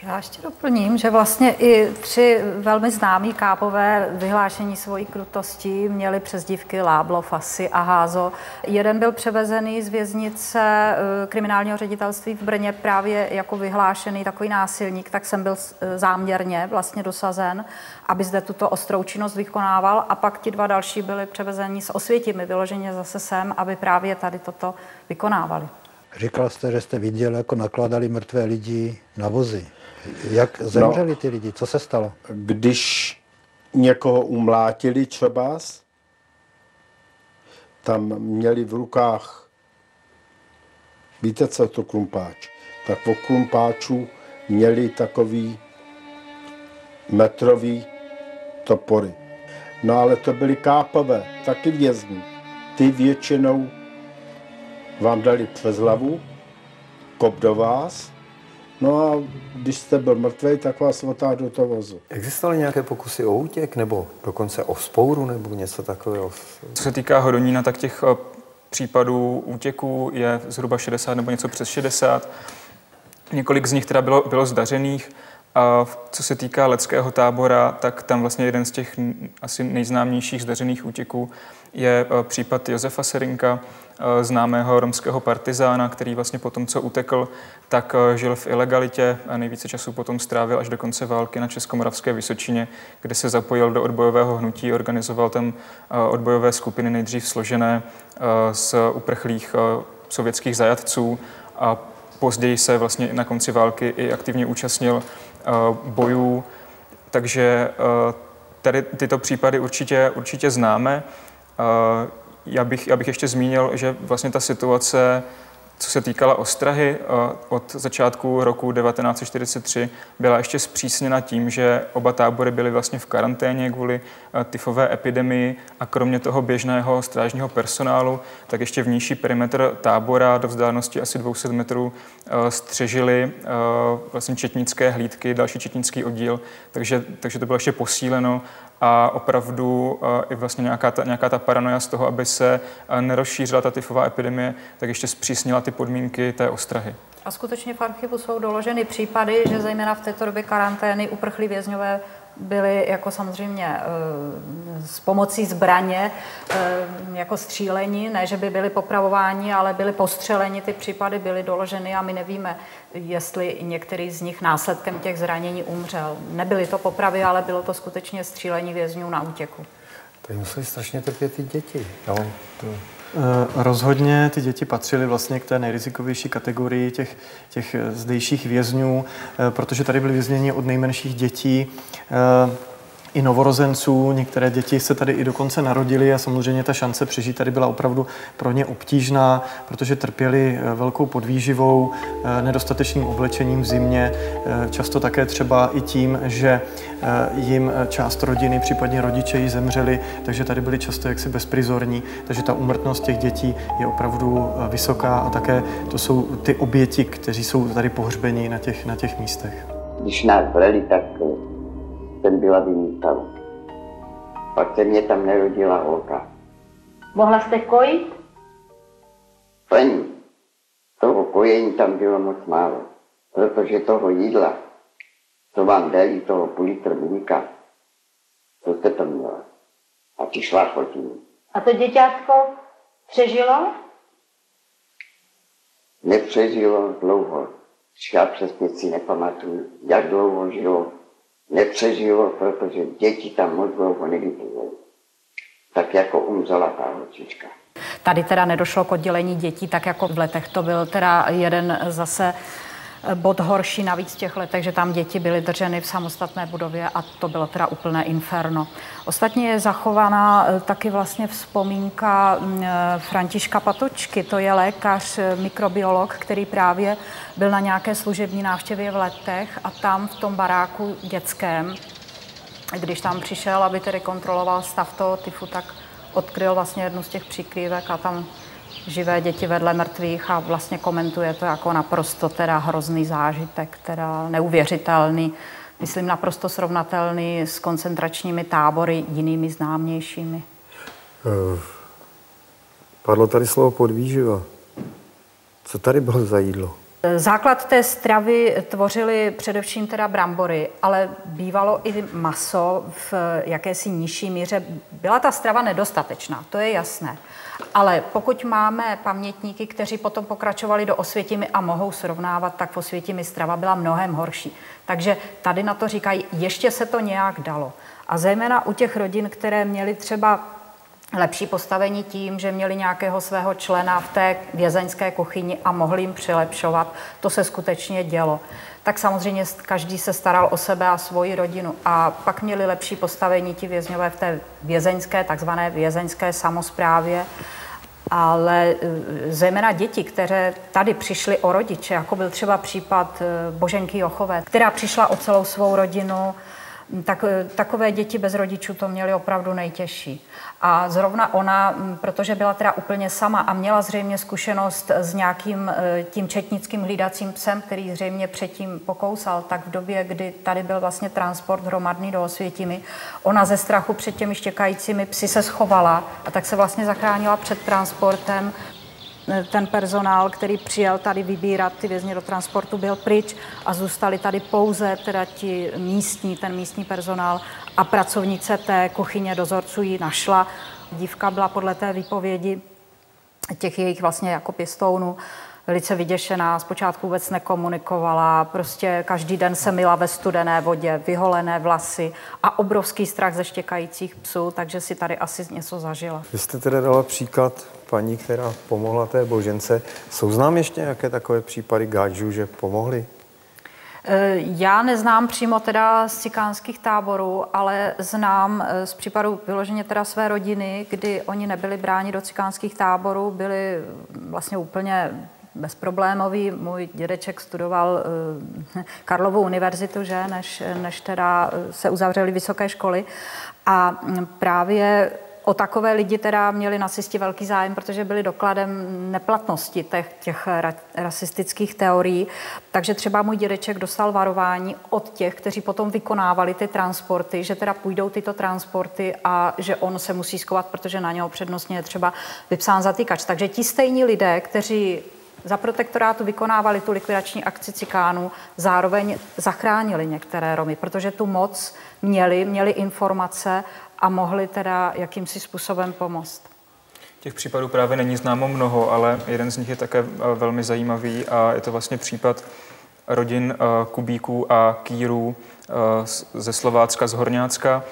Speaker 3: Já ještě doplním, že vlastně i tři velmi známí kápové vyhlášení svojí krutosti měli přezdívky Láblo, Fasy a Házo. Jeden byl převezený z věznice kriminálního ředitelství v Brně právě jako vyhlášený takový násilník, tak jsem byl záměrně vlastně dosazen, aby zde tuto ostrou činnost vykonával a pak ti dva další byli převezeni s osvětimi vyloženě zase sem, aby právě tady toto vykonávali.
Speaker 7: Říkal jste, že jste viděl, jako nakladali mrtvé lidi na vozy. Jak zemřeli ty lidi? Co se stalo?
Speaker 8: Když někoho umlátili třeba, tam měli v rukách, víte, co je to klumpáč? Tak o klumpáčů měli takový metrový topory. No ale to byly kápavé, taky vězni. Ty většinou vám dali přes hlavu, kop do vás, no a když jste byl mrtvý, tak vás otáhl do toho vozu.
Speaker 1: Existovaly nějaké pokusy o útěk nebo dokonce o spouru nebo něco takového?
Speaker 2: Co se týká Hodonína, tak těch eh, případů útěků je zhruba 60 nebo něco přes 60. Několik z nich teda bylo, bylo zdařených. A co se týká leckého tábora, tak tam vlastně jeden z těch asi nejznámějších zdařených útěků je eh, případ Josefa Serinka, eh, známého romského partizána, který vlastně po tom, co utekl, tak eh, žil v ilegalitě a nejvíce času potom strávil až do konce války na Českomoravské Vysočině, kde se zapojil do odbojového hnutí, organizoval tam odbojové skupiny nejdřív složené z uprchlých sovětských zajatců a později se vlastně na konci války i aktivně účastnil bojů, takže tady tyto případy určitě, určitě známe. Já bych, já bych ještě zmínil, že vlastně ta situace co se týkala ostrahy, eh, od začátku roku 1943 byla ještě zpřísněna tím, že oba tábory byly vlastně v karanténě kvůli eh, tyfové epidemii a kromě toho běžného strážního personálu, tak ještě vnější perimetr tábora do vzdálenosti asi 200 metrů eh, střežili vlastně četnické hlídky, další četnický oddíl, takže, takže to bylo ještě posíleno a opravdu i vlastně nějaká ta, nějaká ta paranoja z toho, aby se nerozšířila ta tyfová epidemie, tak ještě zpřísnila ty podmínky té ostrahy.
Speaker 3: A skutečně v archivu jsou doloženy případy, že zejména v této době karantény uprchlí vězňové byli jako samozřejmě eh, s pomocí zbraně eh, jako stříleni, ne, že by byli popravováni, ale byli postřeleni, ty případy byly doloženy a my nevíme, jestli některý z nich následkem těch zranění umřel. Nebyly to popravy, ale bylo to skutečně střílení vězňů na útěku.
Speaker 1: To museli strašně trpět ty děti. Jo, to...
Speaker 4: Eh, rozhodně ty děti patřily vlastně k té nejrizikovější kategorii těch, těch zdejších vězňů, eh, protože tady byly vězněni od nejmenších dětí. Eh, i novorozenců. Některé děti se tady i dokonce narodily a samozřejmě ta šance přežít tady byla opravdu pro ně obtížná, protože trpěli eh, velkou podvýživou, eh, nedostatečným oblečením v zimě, eh, často také třeba i tím, že jim část rodiny, případně rodiče jí zemřeli, takže tady byli často jaksi bezprizorní, takže ta umrtnost těch dětí je opravdu vysoká a také to jsou ty oběti, kteří jsou tady pohřbeni na těch, na těch místech.
Speaker 9: Když nás vreli, tak jsem byla vymítal. Pak se mě tam nerodila holka.
Speaker 10: Mohla jste kojit?
Speaker 9: Paní, toho kojení tam bylo moc málo, protože toho jídla, co vám dali, toho půl litr mlíka, co jste to měla? A ty šlachotiny.
Speaker 10: A to děťátko přežilo?
Speaker 9: Nepřežilo dlouho. Já přesně si nepamatuju, jak dlouho žilo, nepřežilo, protože děti tam moc dlouho nevydržely. Tak jako umřela ta holčička.
Speaker 3: Tady teda nedošlo k oddělení dětí, tak jako v letech. To byl teda jeden zase bod horší navíc těch letech, že tam děti byly drženy v samostatné budově a to bylo teda úplné inferno. Ostatně je zachovaná eh, taky vlastně vzpomínka mm, eh, Františka Patočky, to je lékař, eh, mikrobiolog, který právě byl na nějaké služební návštěvě v letech a tam v tom baráku dětském, když tam přišel, aby tedy kontroloval stav toho tyfu, tak odkryl vlastně jednu z těch přikrývek a tam živé děti vedle mrtvých a vlastně komentuje to jako naprosto teda hrozný zážitek, teda neuvěřitelný, myslím naprosto srovnatelný s koncentračními tábory jinými známějšími.
Speaker 1: Uh, padlo tady slovo podvýživa. Co tady bylo za jídlo?
Speaker 3: Základ té stravy tvořily především teda brambory, ale bývalo i maso v jakési nižší míře. Byla ta strava nedostatečná, to je jasné. Ale pokud máme pamětníky, kteří potom pokračovali do Osvětimi a mohou srovnávat, tak v Osvětimi strava byla mnohem horší. Takže tady na to říkají, ještě se to nějak dalo. A zejména u těch rodin, které měly třeba lepší postavení tím, že měli nějakého svého člena v té vězeňské kuchyni a mohli jim přilepšovat. To se skutečně dělo. Tak samozřejmě každý se staral o sebe a svoji rodinu. A pak měli lepší postavení ti vězňové v té vězeňské, takzvané vězeňské samozprávě. Ale e, zejména děti, které tady přišly o rodiče, jako byl třeba případ e, Boženky Jochové, která přišla o celou svou rodinu, tak, takové děti bez rodičů to měly opravdu nejtěžší. A zrovna ona, protože byla teda úplně sama a měla zřejmě zkušenost s nějakým eh, tím četnickým hlídacím psem, který zřejmě předtím pokousal, tak v době, kdy tady byl vlastně transport hromadný do Osvětimi, ona ze strachu před těmi štěkajícími psy se schovala a tak se vlastně zachránila před transportem ten personál, který přijel tady vybírat ty vězně do transportu, byl pryč a zůstali tady pouze teda ti místní, ten místní personál a pracovnice té kuchyně dozorců ji našla. Dívka byla podle té výpovědi těch jejich vlastně jako pěstounů velice vyděšená, zpočátku vůbec nekomunikovala, prostě každý den se mila ve studené vodě, vyholené vlasy a obrovský strach ze štěkajících psů, takže si tady asi něco zažila.
Speaker 1: Vy jste teda dala příklad paní, která pomohla té božence. Jsou znám ještě nějaké takové případy gáčů, že pomohli?
Speaker 3: E, já neznám přímo teda z cikánských táborů, ale znám e, z případu vyloženě teda své rodiny, kdy oni nebyli bráni do cikánských táborů, byli vlastně úplně bezproblémový. Můj dědeček studoval uh, Karlovou univerzitu, že, než, než teda se uzavřely vysoké školy. A právě O takové lidi teda měli nacisti velký zájem, protože byli dokladem neplatnosti těch, těch rasistických teorií. Takže třeba můj dědeček dostal varování od těch, kteří potom vykonávali ty transporty, že teda půjdou tyto transporty a že on se musí skovat, protože na něho přednostně je třeba vypsán zatýkač. Takže ti stejní lidé, kteří za protektorátu vykonávali tu likvidační akci cikánů, zároveň zachránili některé Romy, protože tu moc měli, měli informace a mohli teda jakýmsi způsobem pomoct.
Speaker 2: Těch případů právě není známo mnoho, ale jeden z nich je také eh, velmi zajímavý a je to vlastně případ rodin eh, Kubíků a Kýrů eh, ze Slovácka, z Horňácka,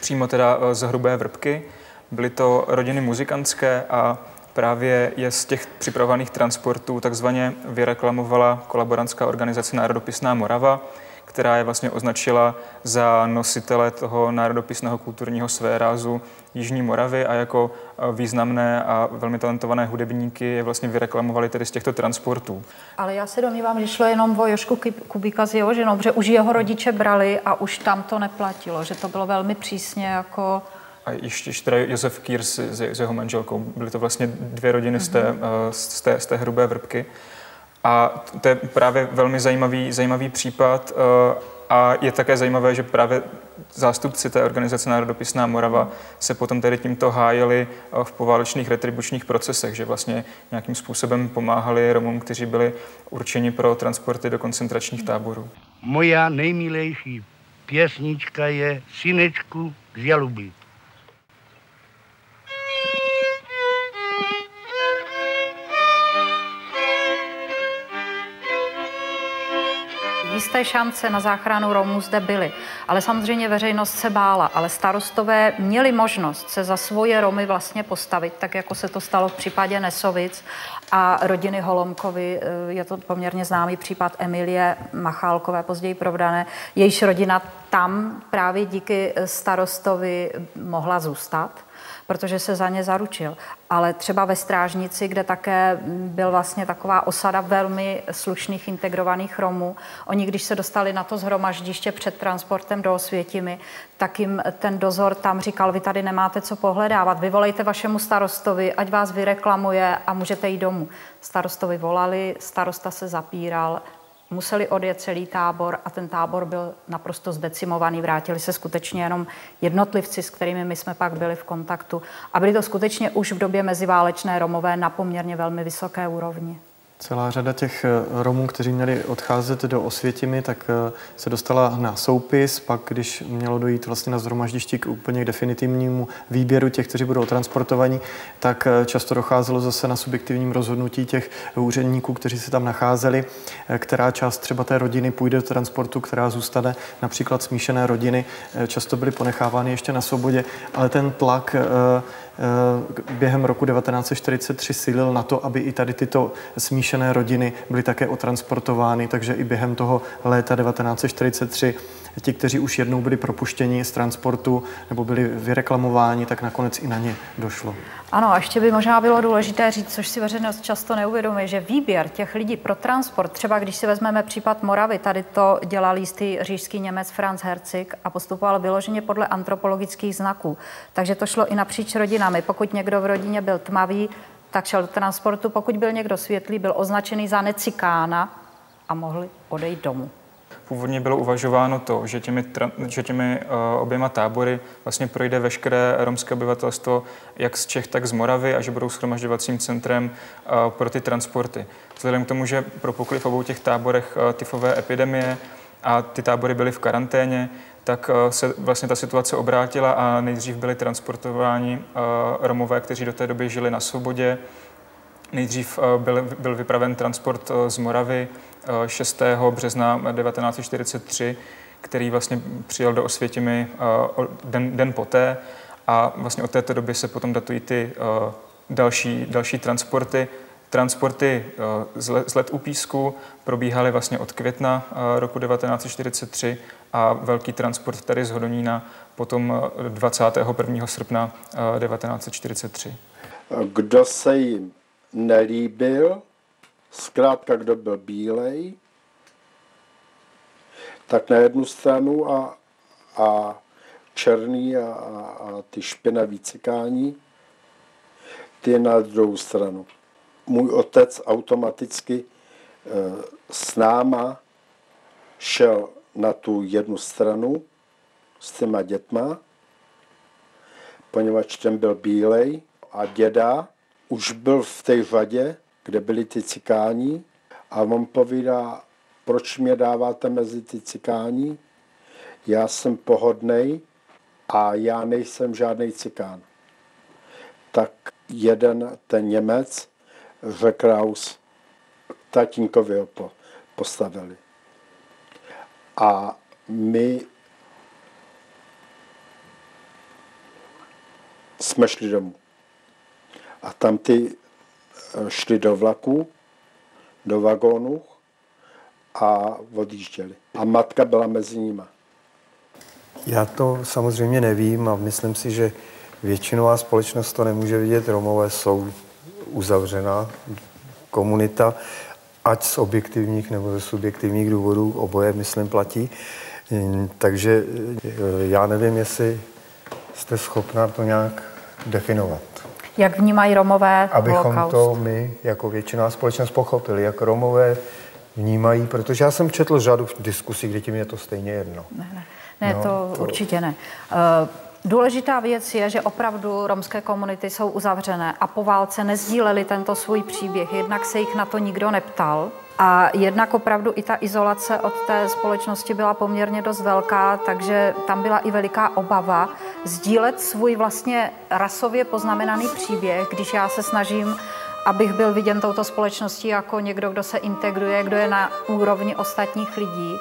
Speaker 2: přímo teda z Hrubé Vrbky. Byly to rodiny muzikantské a právě je z těch připravovaných transportů takzvaně vyreklamovala kolaborantská organizace Národopisná Morava, která je vlastně označila za nositele toho národopisného kulturního svérázu Jižní Moravy a jako e, významné a velmi talentované hudebníky je vlastně vyreklamovali tedy z těchto transportů.
Speaker 3: Ale já se domnívám, že šlo jenom o Jošku Kubíka s jeho ženou, že už jeho rodiče brali a už tam to neplatilo, že to bylo velmi přísně jako
Speaker 2: a ještě, ještě teda Josef Kýr s, s jeho manželkou. Byly to vlastně dvě rodiny mm-hmm. z, té, mhm. e, z, té, z té hrubé vrbky. A to je právě velmi zajímavý, zajímavý případ eh, a je také zajímavé, že právě zástupci té organizace Národopisná Morava se potom tedy tímto hájili eh, v poválečných retribučních procesech, že vlastně nějakým způsobem pomáhali Romům, kteří byli určeni pro transporty do koncentračních táborů.
Speaker 11: Moja nejmilejší pěsnička je Synečku z Jaluby.
Speaker 3: Jisté šance na záchranu Romů zde byly. Ale samozřejmě veřejnost se bála, ale starostové měli možnost se za svoje Romy vlastně postavit, tak jako se to stalo v případě Nesovic a rodiny Holomkovi. Eh, je to poměrně známý případ Emilie Machálkové, později provdané. Jejíž rodina tam právě díky starostovi mohla zůstat protože se za ně zaručil. Ale třeba ve Strážnici, kde také byl vlastně taková osada velmi slušných integrovaných Romů, oni když se dostali na to zhromaždiště před transportem do Osvětimi, tak jim ten dozor tam říkal, vy tady nemáte co pohledávat, vyvolejte vašemu starostovi, ať vás vyreklamuje a můžete jít domů. Starostovi volali, starosta se zapíral, museli odjet celý tábor a ten tábor byl naprosto zdecimovaný. Vrátili se skutečně jenom jednotlivci, s kterými my jsme pak byli v kontaktu. A byli to skutečně už v době meziválečné Romové na poměrně velmi vysoké úrovni.
Speaker 4: Celá řada těch eh, Romů, kteří měli odcházet do Osvětimi, tak eh, se dostala na soupis, pak když mělo dojít vlastně na zhromaždišti k úplně definitivnímu výběru těch, kteří budou transportovaní, tak eh, často docházelo zase na subjektivním rozhodnutí těch úředníků, kteří se tam nacházeli, která část třeba té rodiny půjde do transportu, která zůstane, například smíšené rodiny, často byly ponechávány ještě na svobodě, ale ten tlak během roku 1943 sílil na to, aby i tady tyto smíšené rodiny byly také otransportovány, takže i během toho léta 1943 ti, kteří už jednou byli propuštěni z transportu nebo byli vyreklamováni, tak nakonec i na ně došlo.
Speaker 3: Ano, a ještě by možná bylo důležité říct, což si veřejnost často neuvědomuje, že výběr těch lidí pro transport, třeba když si vezmeme případ Moravy, tady to dělal jistý říšský Němec Franz Herzig a postupoval vyloženě podle antropologických znaků. Takže to šlo i napříč rodinami. Pokud někdo v rodině byl tmavý, tak šel do transportu. Pokud byl někdo světlý, byl označený za necikána a mohli odejít domů.
Speaker 2: Původně bylo uvažováno to, že těmi, že těmi uh, oběma tábory vlastně projde veškeré romské obyvatelstvo jak z Čech, tak z Moravy a že budou schromažďovacím centrem uh, pro ty transporty. Vzhledem k tomu, že propukly v obou těch táborech uh, tyfové epidemie a ty tábory byly v karanténě, tak se vlastně ta situace obrátila a nejdřív byli transportováni Romové, kteří do té doby žili na svobodě. Nejdřív byl, byl vypraven transport z Moravy 6. března 1943, který vlastně přijel do Osvětimi eh, den, den poté a vlastně od této doby se potom datují ty eh, další, další transporty. Transporty eh, z let u písku probíhaly vlastně od května roku 1943 a velký transport tady z Hodonína potom 21. srpna 1943.
Speaker 8: Kdo se jim nelíbil, zkrátka kdo byl bílej, tak na jednu stranu a, a černý a, a, a ty špinavý cikání, ty na druhou stranu. Můj otec automaticky e, s náma šel na tu jednu stranu s těma dětma, poněvadž ten byl bílej a děda už byl v té vadě, kde byli ty cikáni a on povídá, proč mě dáváte mezi ty cikáni? Já jsem pohodnej a já nejsem žádný cikán. Tak jeden ten Němec řekl Kraus, tatínkovi ho postavili. A my jsme šli domů. A tam ty šli do vlaku, do vagónu a odjížděli. A matka byla mezi nimi.
Speaker 1: Já to samozřejmě nevím a myslím si, že většinová společnost to nemůže vidět. Romové jsou uzavřená komunita, ať z objektivních nebo ze subjektivních důvodů, oboje, myslím, platí. Takže eh, já nevím, jestli jste schopná to nějak definovat.
Speaker 3: Jak vnímají Romové
Speaker 1: Abychom
Speaker 3: holokaust?
Speaker 1: to my jako většiná společnost pochopili, jak Romové vnímají, protože já jsem četl řadu diskusí, kde tím je to stejně jedno.
Speaker 3: Ne, ne, ne no, to,
Speaker 1: to
Speaker 3: určitě ne. Uh, Důležitá věc je, že opravdu romské komunity jsou uzavřené a po válce nezdíleli tento svůj příběh. Jednak se jich na to nikdo neptal, a jednak opravdu i ta izolace od té společnosti byla poměrně dost velká, takže tam byla i veliká obava sdílet svůj vlastně rasově poznamenaný příběh, když já se snažím abych byl viděn touto společností jako někdo, kdo se integruje, kdo je na úrovni ostatních lidí,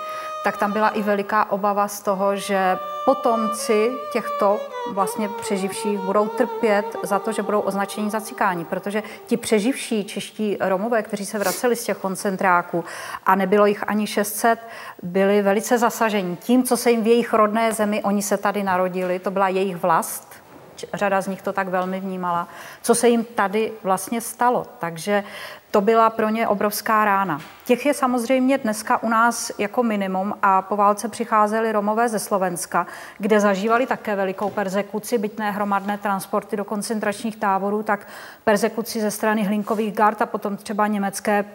Speaker 3: tak tam byla i veliká obava z toho, že potomci těchto vlastně přeživších budou trpět za to, že budou označeni za cikáni, protože ti přeživší čeští Romové, kteří se vraceli z těch koncentráků a nebylo jich ani 600, byli velice zasaženi tím, co se jim v jejich rodné zemi, oni se tady narodili, to byla jejich vlast, řada z nich to tak velmi vnímala, co se jim tady vlastně stalo. Takže to byla pro ně obrovská rána. Těch je samozřejmě dneska u nás jako minimum a po válce přicházeli Romové ze Slovenska, kde zažívali také velikou persekuci, byť ne hromadné transporty do koncentračních táborů, tak persekuci ze strany hlinkových gard a potom třeba německé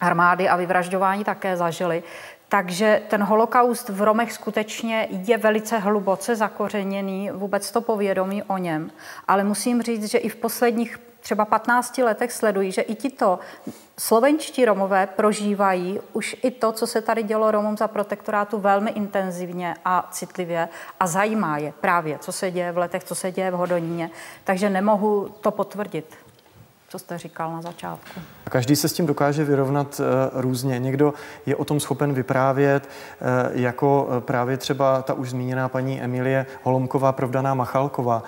Speaker 3: armády a vyvražďování také zažili. Takže ten holokaust v Romech skutečně je velice hluboce zakořeněný, vůbec to povědomí o něm. Ale musím říct, že i v posledních třeba 15 letech sledují, že i tito slovenští Romové prožívají už i to, co se tady dělo Romům za protektorátu velmi intenzivně a citlivě a zajímá je právě, co se děje v letech, co se děje v Hodoníně. Takže nemohu to potvrdit co jste říkal na začátku.
Speaker 4: Každý se s tím dokáže vyrovnat eh, různě. Někdo je o tom schopen vyprávět, eh, jako eh, právě třeba ta už zmíněná paní Emilie Holomková, provdaná Machalková,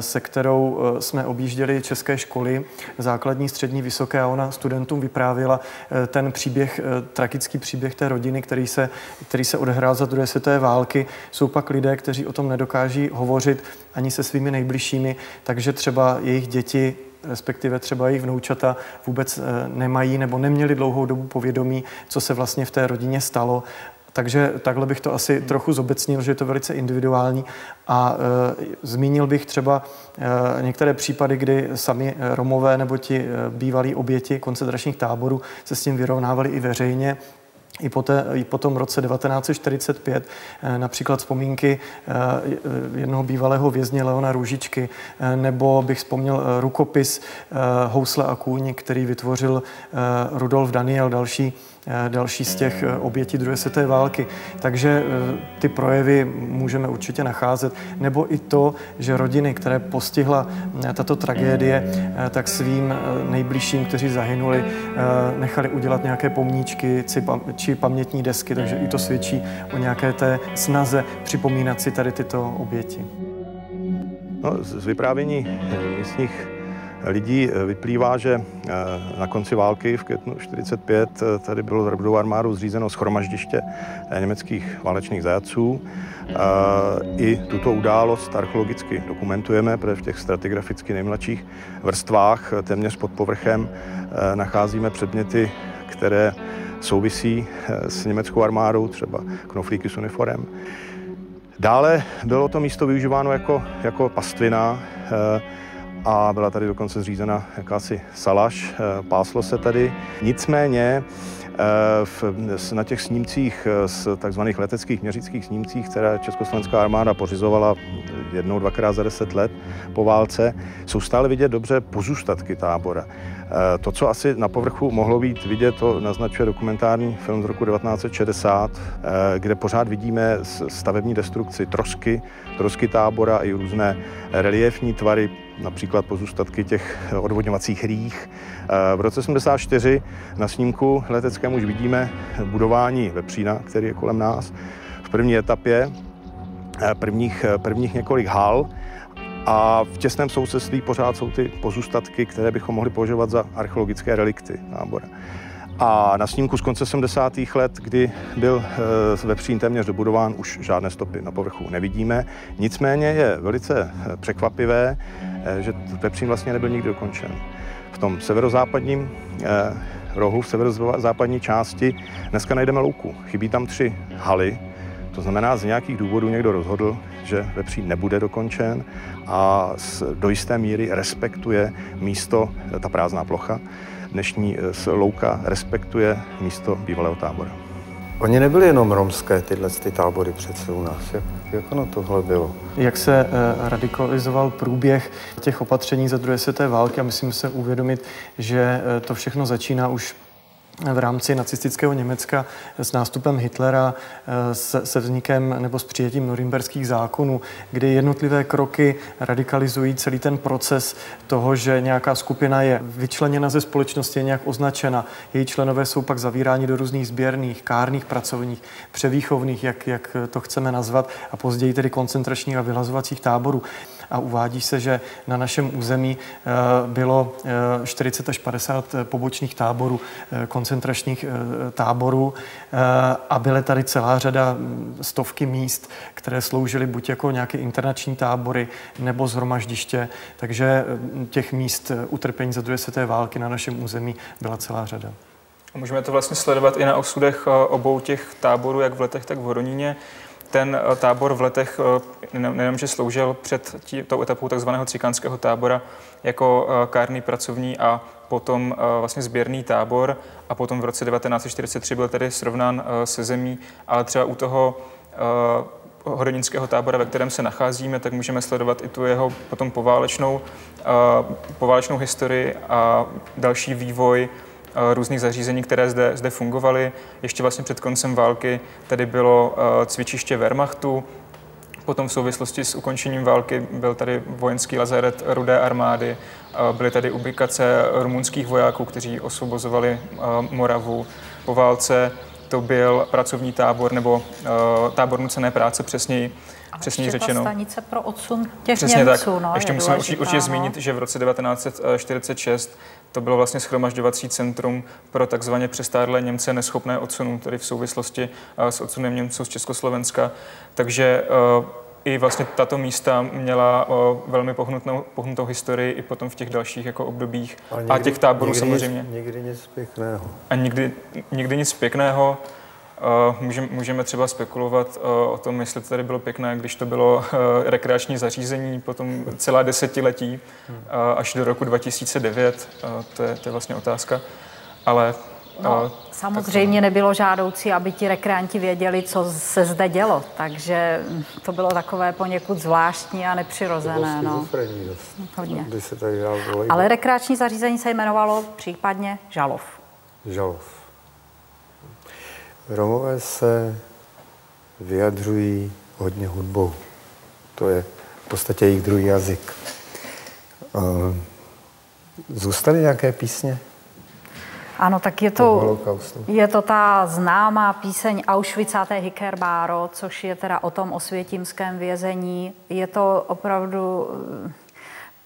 Speaker 4: se kterou jsme objížděli české školy, základní, střední, vysoké a ona studentům vyprávěla ten příběh, tragický příběh té rodiny, který se, který se odehrál za druhé světové války. Jsou pak lidé, kteří o tom nedokáží hovořit ani se svými nejbližšími, takže třeba jejich děti respektive třeba jejich vnoučata vůbec eh, nemají nebo neměli dlouhou dobu povědomí, co se vlastně v té rodině stalo. Takže takhle bych to asi trochu zobecnil, že je to velice individuální. A e, zmínil bych třeba e, některé případy, kdy sami Romové nebo ti e, bývalí oběti koncentračních táborů se s tím vyrovnávali i veřejně i po, té, i po tom roce 1945 eh, například vzpomínky eh, jednoho bývalého vězně Leona Růžičky, eh, nebo bych vzpomněl rukopis Housle a kůň, který vytvořil Rudolf Daniel, další Eh, další z těch eh, obětí druhé světové války. Takže eh, ty projevy můžeme určitě nacházet. Nebo i to, že rodiny, které postihla tato tragédie, tak svým nejbližším, kteří zahynuli, nechali udělat nějaké pomníčky či pamětní desky. Takže i to svědčí o nějaké té snaze připomínat si tady tyto oběti.
Speaker 5: No, z vyprávění místních lidí eh, vyplývá, že eh, na konci války v květnu 1945 eh, tady bylo z Rebudovou armádu zřízeno schromaždiště německých válečných zajatců. I tuto událost archeologicky dokumentujeme, protože v těch stratigraficky nejmladších vrstvách téměř pod povrchem nacházíme předměty, které souvisí s německou armádou, třeba knoflíky s uniformem. Dále bylo to místo využíváno jako, jako pastvina a byla tady dokonce zřízena jakási salaš, eh, páslo se tady. Nicméně eh, v, na těch snímcích, eh, z takzvaných leteckých měřických snímcích, které Československá armáda pořizovala jednou, dvakrát za deset let po válce, jsou stále vidět dobře pozůstatky tábora. To, co asi na povrchu mohlo být vidět, to naznačuje dokumentární film z roku 1960, kde pořád vidíme stavební destrukci trosky, trosky tábora i různé reliefní tvary například pozůstatky těch odvodňovacích rých. Eh, v roce 74 na snímku leteckém už vidíme budování vepřína, který je kolem nás. V první etapě eh, prvních, eh, prvních několik hal a v těsném sousedství pořád jsou ty pozůstatky, které bychom mohli považovat za archeologické relikty nábora. A na snímku z konce 70. let, kdy byl eh, vepřín téměř dobudován, už žádné stopy na povrchu nevidíme. Nicméně je velice eh, překvapivé, eh, že vepřín vlastně nebyl nikdy dokončen. V tom severozápadním rohu, v severozápadní části, dneska najdeme louku. Chybí tam tři haly, to znamená, z nějakých důvodů někdo rozhodl, že vepřín nebude dokončen a do jisté míry respektuje místo, ta prázdná plocha, dnešní eh, louka respektuje místo bývalého tábora.
Speaker 1: Oni nebyli jenom romské tyhle ty tábory přece u nás. Jak, jak ono tohle bylo?
Speaker 4: Jak se eh, radikalizoval průběh těch opatření za druhé světové války a musím se uvědomit, že eh, to všechno začíná už v rámci nacistického Německa s nástupem Hitlera, eh, se, vznikem nebo s přijetím norimberských zákonů, kdy jednotlivé kroky radikalizují celý ten proces toho, že nějaká skupina je vyčleněna ze společnosti, je nějak označena. Její členové jsou pak zavíráni do různých sběrných, kárných pracovních, převýchovných, jak, jak to chceme nazvat, a později tedy koncentračních a vylazovacích táborů a uvádí se, že na našem území eh, bylo 40 eh, až 50 eh, pobočných táborů, koncentračních táborů a byly tady celá řada mm, stovky míst, které sloužily buď jako nějaké internační tábory nebo zhromaždiště, takže těch míst utrpení za druhé světové války na našem území byla celá řada.
Speaker 2: Můžeme to vlastně sledovat i na osudech obou těch táborů, jak v Letech, tak v Horoníně ten eh, tábor v letech eh, nejenom, že sloužil před tí, tou etapou takzvaného cikánského tábora jako eh, kárný pracovní a potom vlastně sběrný tábor a potom v roce 1943 byl tedy srovnán se zemí, ale třeba u toho horodnického tábora, ve kterém se nacházíme, tak můžeme sledovat i tu jeho potom poválečnou, poválečnou historii a další vývoj různých zařízení, které zde, zde fungovaly. Ještě vlastně před koncem války tady bylo cvičiště Wehrmachtu, Potom v souvislosti s ukončením války byl tady vojenský lazaret Rudé armády, byly tady ubikace rumunských vojáků, kteří osvobozovali Moravu. Po válce to byl pracovní tábor nebo tábor nucené práce přesněji přesně řečeno.
Speaker 3: stanice pro odsun těch
Speaker 2: Přesně
Speaker 3: Němců,
Speaker 2: tak.
Speaker 3: No,
Speaker 2: Ještě musíme určitě, určitě no. zmínit, že v roce 1946 to bylo vlastně schromažďovací centrum pro takzvaně přestárlé Němce neschopné odsunu, tedy v souvislosti s odsunem Němců z Československa. Takže i vlastně tato místa měla o, velmi pohnutou, pohnutou historii i potom v těch dalších jako obdobích. A, někdy, a těch táborů
Speaker 1: někdy
Speaker 2: samozřejmě.
Speaker 1: Nic, nikdy nic pěkného.
Speaker 2: A nikdy, nikdy nic pěkného. Můžeme, můžeme třeba spekulovat o tom, jestli to tady bylo pěkné, když to bylo rekreační zařízení, potom celá desetiletí až do roku 2009. To je, to je vlastně otázka. Ale
Speaker 3: No, samozřejmě nebylo žádoucí, aby ti rekreanti věděli, co se zde dělo, takže to bylo takové poněkud zvláštní a nepřirozené. No.
Speaker 1: Hodně. Se tady
Speaker 3: Ale rekreační zařízení se jmenovalo případně Žalov.
Speaker 1: Žalov. Romové se vyjadřují hodně hudbou. To je v podstatě jejich druhý jazyk. Zůstaly nějaké písně?
Speaker 3: Ano, tak je to, je to ta známá píseň Auschwitz a Hikerbáro, což je teda o tom osvětímském vězení. Je to opravdu eh,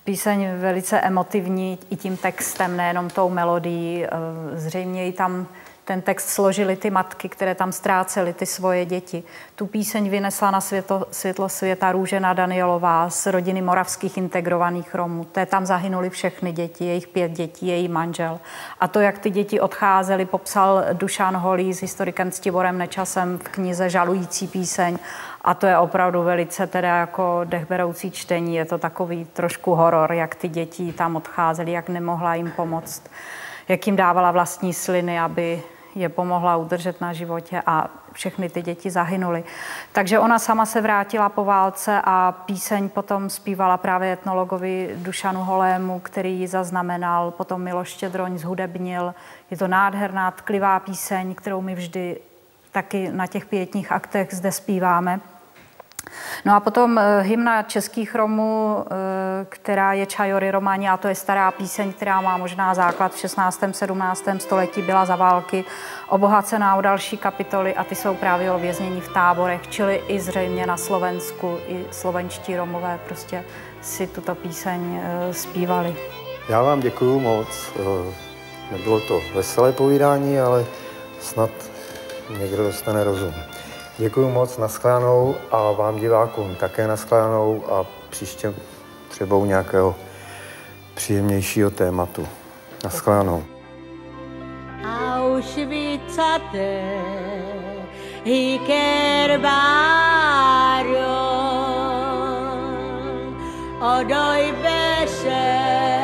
Speaker 3: píseň velice emotivní i tím textem, nejenom tou melodií. Eh, zřejmě i tam ten text složili ty matky, které tam ztrácely ty svoje děti. Tu píseň vynesla na světlo, světlo světa Růžena Danielová z rodiny moravských integrovaných Romů. Té tam zahynuli všechny děti, jejich pět dětí, její manžel. A to, jak ty děti odcházely, popsal Dušan Holý s historikem Ctiborem Nečasem v knize Žalující píseň. A to je opravdu velice teda jako dechberoucí čtení. Je to takový trošku horor, jak ty děti tam odcházely, jak nemohla jim pomoct jak jim dávala vlastní sliny, aby je pomohla udržet na životě a všechny ty děti zahynuly. Takže ona sama se vrátila po válce a píseň potom zpívala právě etnologovi Dušanu Holému, který ji zaznamenal, potom Miloš Štědroň zhudebnil. Je to nádherná, tklivá píseň, kterou my vždy taky na těch pětních aktech zde zpíváme. No a potom eh, hymna českých Romů, eh, která je Čajory Romani, a to je stará píseň, která má možná základ v 16. 17. století, byla za války obohacená o další kapitoly a ty jsou právě o věznění v táborech, čili i zřejmě na Slovensku, i slovenští Romové prostě si tuto píseň eh, zpívali.
Speaker 1: Já vám děkuji moc. Nebylo to veselé povídání, ale snad někdo dostane rozum. Děkuji moc, naschledanou a vám divákům také naschledanou a příště třeba u nějakého příjemnějšího tématu. Naschledanou. Auschwitzate, hikerbáro, odoj bešel